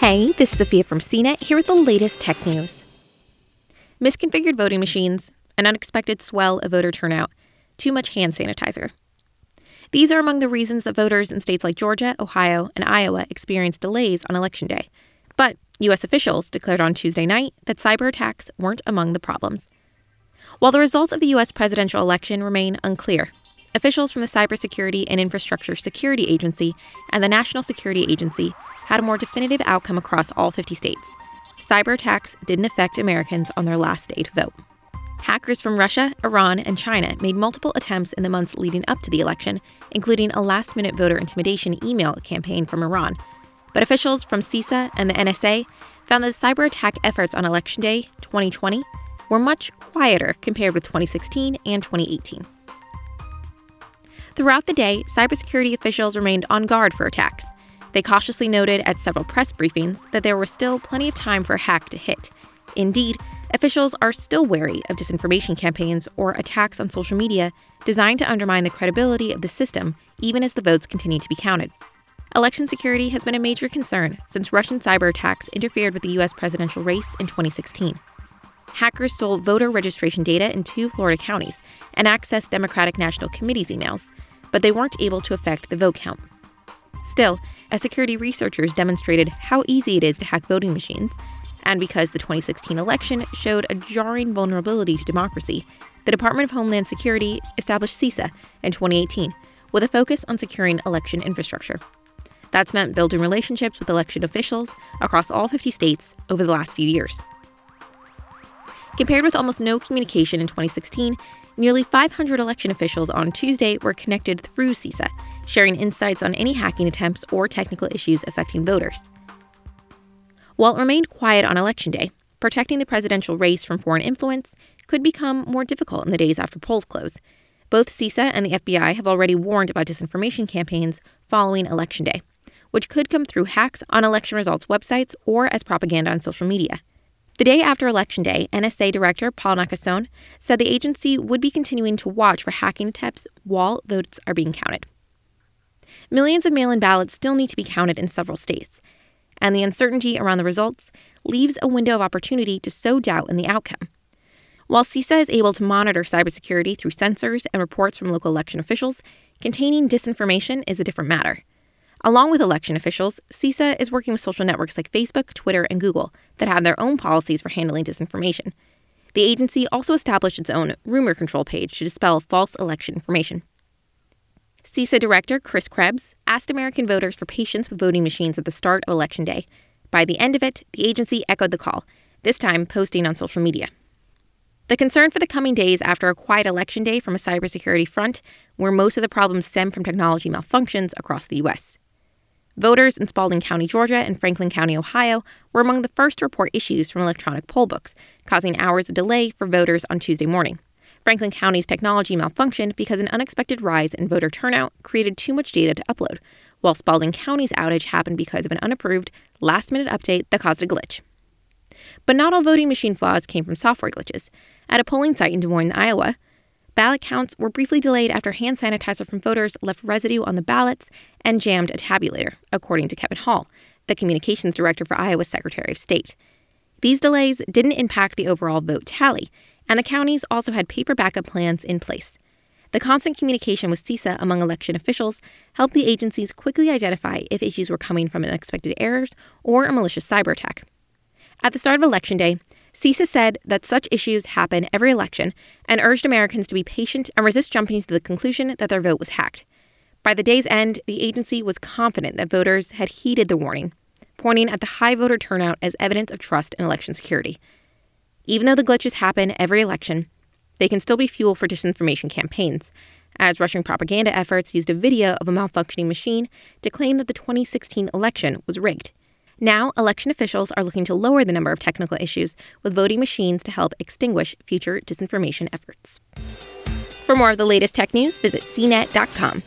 Hey, this is Sophia from CNET here with the latest tech news. Misconfigured voting machines, an unexpected swell of voter turnout, too much hand sanitizer. These are among the reasons that voters in states like Georgia, Ohio, and Iowa experienced delays on Election Day. But U.S. officials declared on Tuesday night that cyber attacks weren't among the problems. While the results of the U.S. presidential election remain unclear, officials from the Cybersecurity and Infrastructure Security Agency and the National Security Agency had a more definitive outcome across all 50 states. Cyber attacks didn't affect Americans on their last day to vote. Hackers from Russia, Iran, and China made multiple attempts in the months leading up to the election, including a last minute voter intimidation email campaign from Iran. But officials from CISA and the NSA found that cyber attack efforts on Election Day 2020 were much quieter compared with 2016 and 2018. Throughout the day, cybersecurity officials remained on guard for attacks. They cautiously noted at several press briefings that there was still plenty of time for a hack to hit. Indeed, officials are still wary of disinformation campaigns or attacks on social media designed to undermine the credibility of the system, even as the votes continue to be counted. Election security has been a major concern since Russian cyber attacks interfered with the U.S. presidential race in 2016. Hackers stole voter registration data in two Florida counties and accessed Democratic National Committee's emails, but they weren't able to affect the vote count. Still, as security researchers demonstrated how easy it is to hack voting machines, and because the 2016 election showed a jarring vulnerability to democracy, the Department of Homeland Security established CISA in 2018 with a focus on securing election infrastructure. That's meant building relationships with election officials across all 50 states over the last few years. Compared with almost no communication in 2016, nearly 500 election officials on Tuesday were connected through CISA, sharing insights on any hacking attempts or technical issues affecting voters. While it remained quiet on Election Day, protecting the presidential race from foreign influence could become more difficult in the days after polls close. Both CISA and the FBI have already warned about disinformation campaigns following Election Day, which could come through hacks on election results websites or as propaganda on social media. The day after Election Day, NSA Director Paul Nakasone said the agency would be continuing to watch for hacking attempts while votes are being counted. Millions of mail in ballots still need to be counted in several states, and the uncertainty around the results leaves a window of opportunity to sow doubt in the outcome. While CISA is able to monitor cybersecurity through sensors and reports from local election officials, containing disinformation is a different matter. Along with election officials, CISA is working with social networks like Facebook, Twitter, and Google that have their own policies for handling disinformation. The agency also established its own rumor control page to dispel false election information. CISA Director Chris Krebs asked American voters for patience with voting machines at the start of Election Day. By the end of it, the agency echoed the call, this time posting on social media. The concern for the coming days after a quiet election day from a cybersecurity front, where most of the problems stem from technology malfunctions across the U.S. Voters in Spalding County, Georgia, and Franklin County, Ohio, were among the first to report issues from electronic poll books, causing hours of delay for voters on Tuesday morning. Franklin County's technology malfunctioned because an unexpected rise in voter turnout created too much data to upload, while Spalding County's outage happened because of an unapproved, last minute update that caused a glitch. But not all voting machine flaws came from software glitches. At a polling site in Des Moines, Iowa, ballot counts were briefly delayed after hand sanitizer from voters left residue on the ballots and jammed a tabulator, according to Kevin Hall, the communications director for Iowa's Secretary of State. These delays didn't impact the overall vote tally, and the counties also had paper backup plans in place. The constant communication with CISA among election officials helped the agencies quickly identify if issues were coming from unexpected errors or a malicious cyber attack. At the start of Election Day, CISA said that such issues happen every election and urged Americans to be patient and resist jumping to the conclusion that their vote was hacked. By the day's end, the agency was confident that voters had heeded the warning, pointing at the high voter turnout as evidence of trust in election security. Even though the glitches happen every election, they can still be fuel for disinformation campaigns, as Russian propaganda efforts used a video of a malfunctioning machine to claim that the 2016 election was rigged. Now, election officials are looking to lower the number of technical issues with voting machines to help extinguish future disinformation efforts. For more of the latest tech news, visit cnet.com.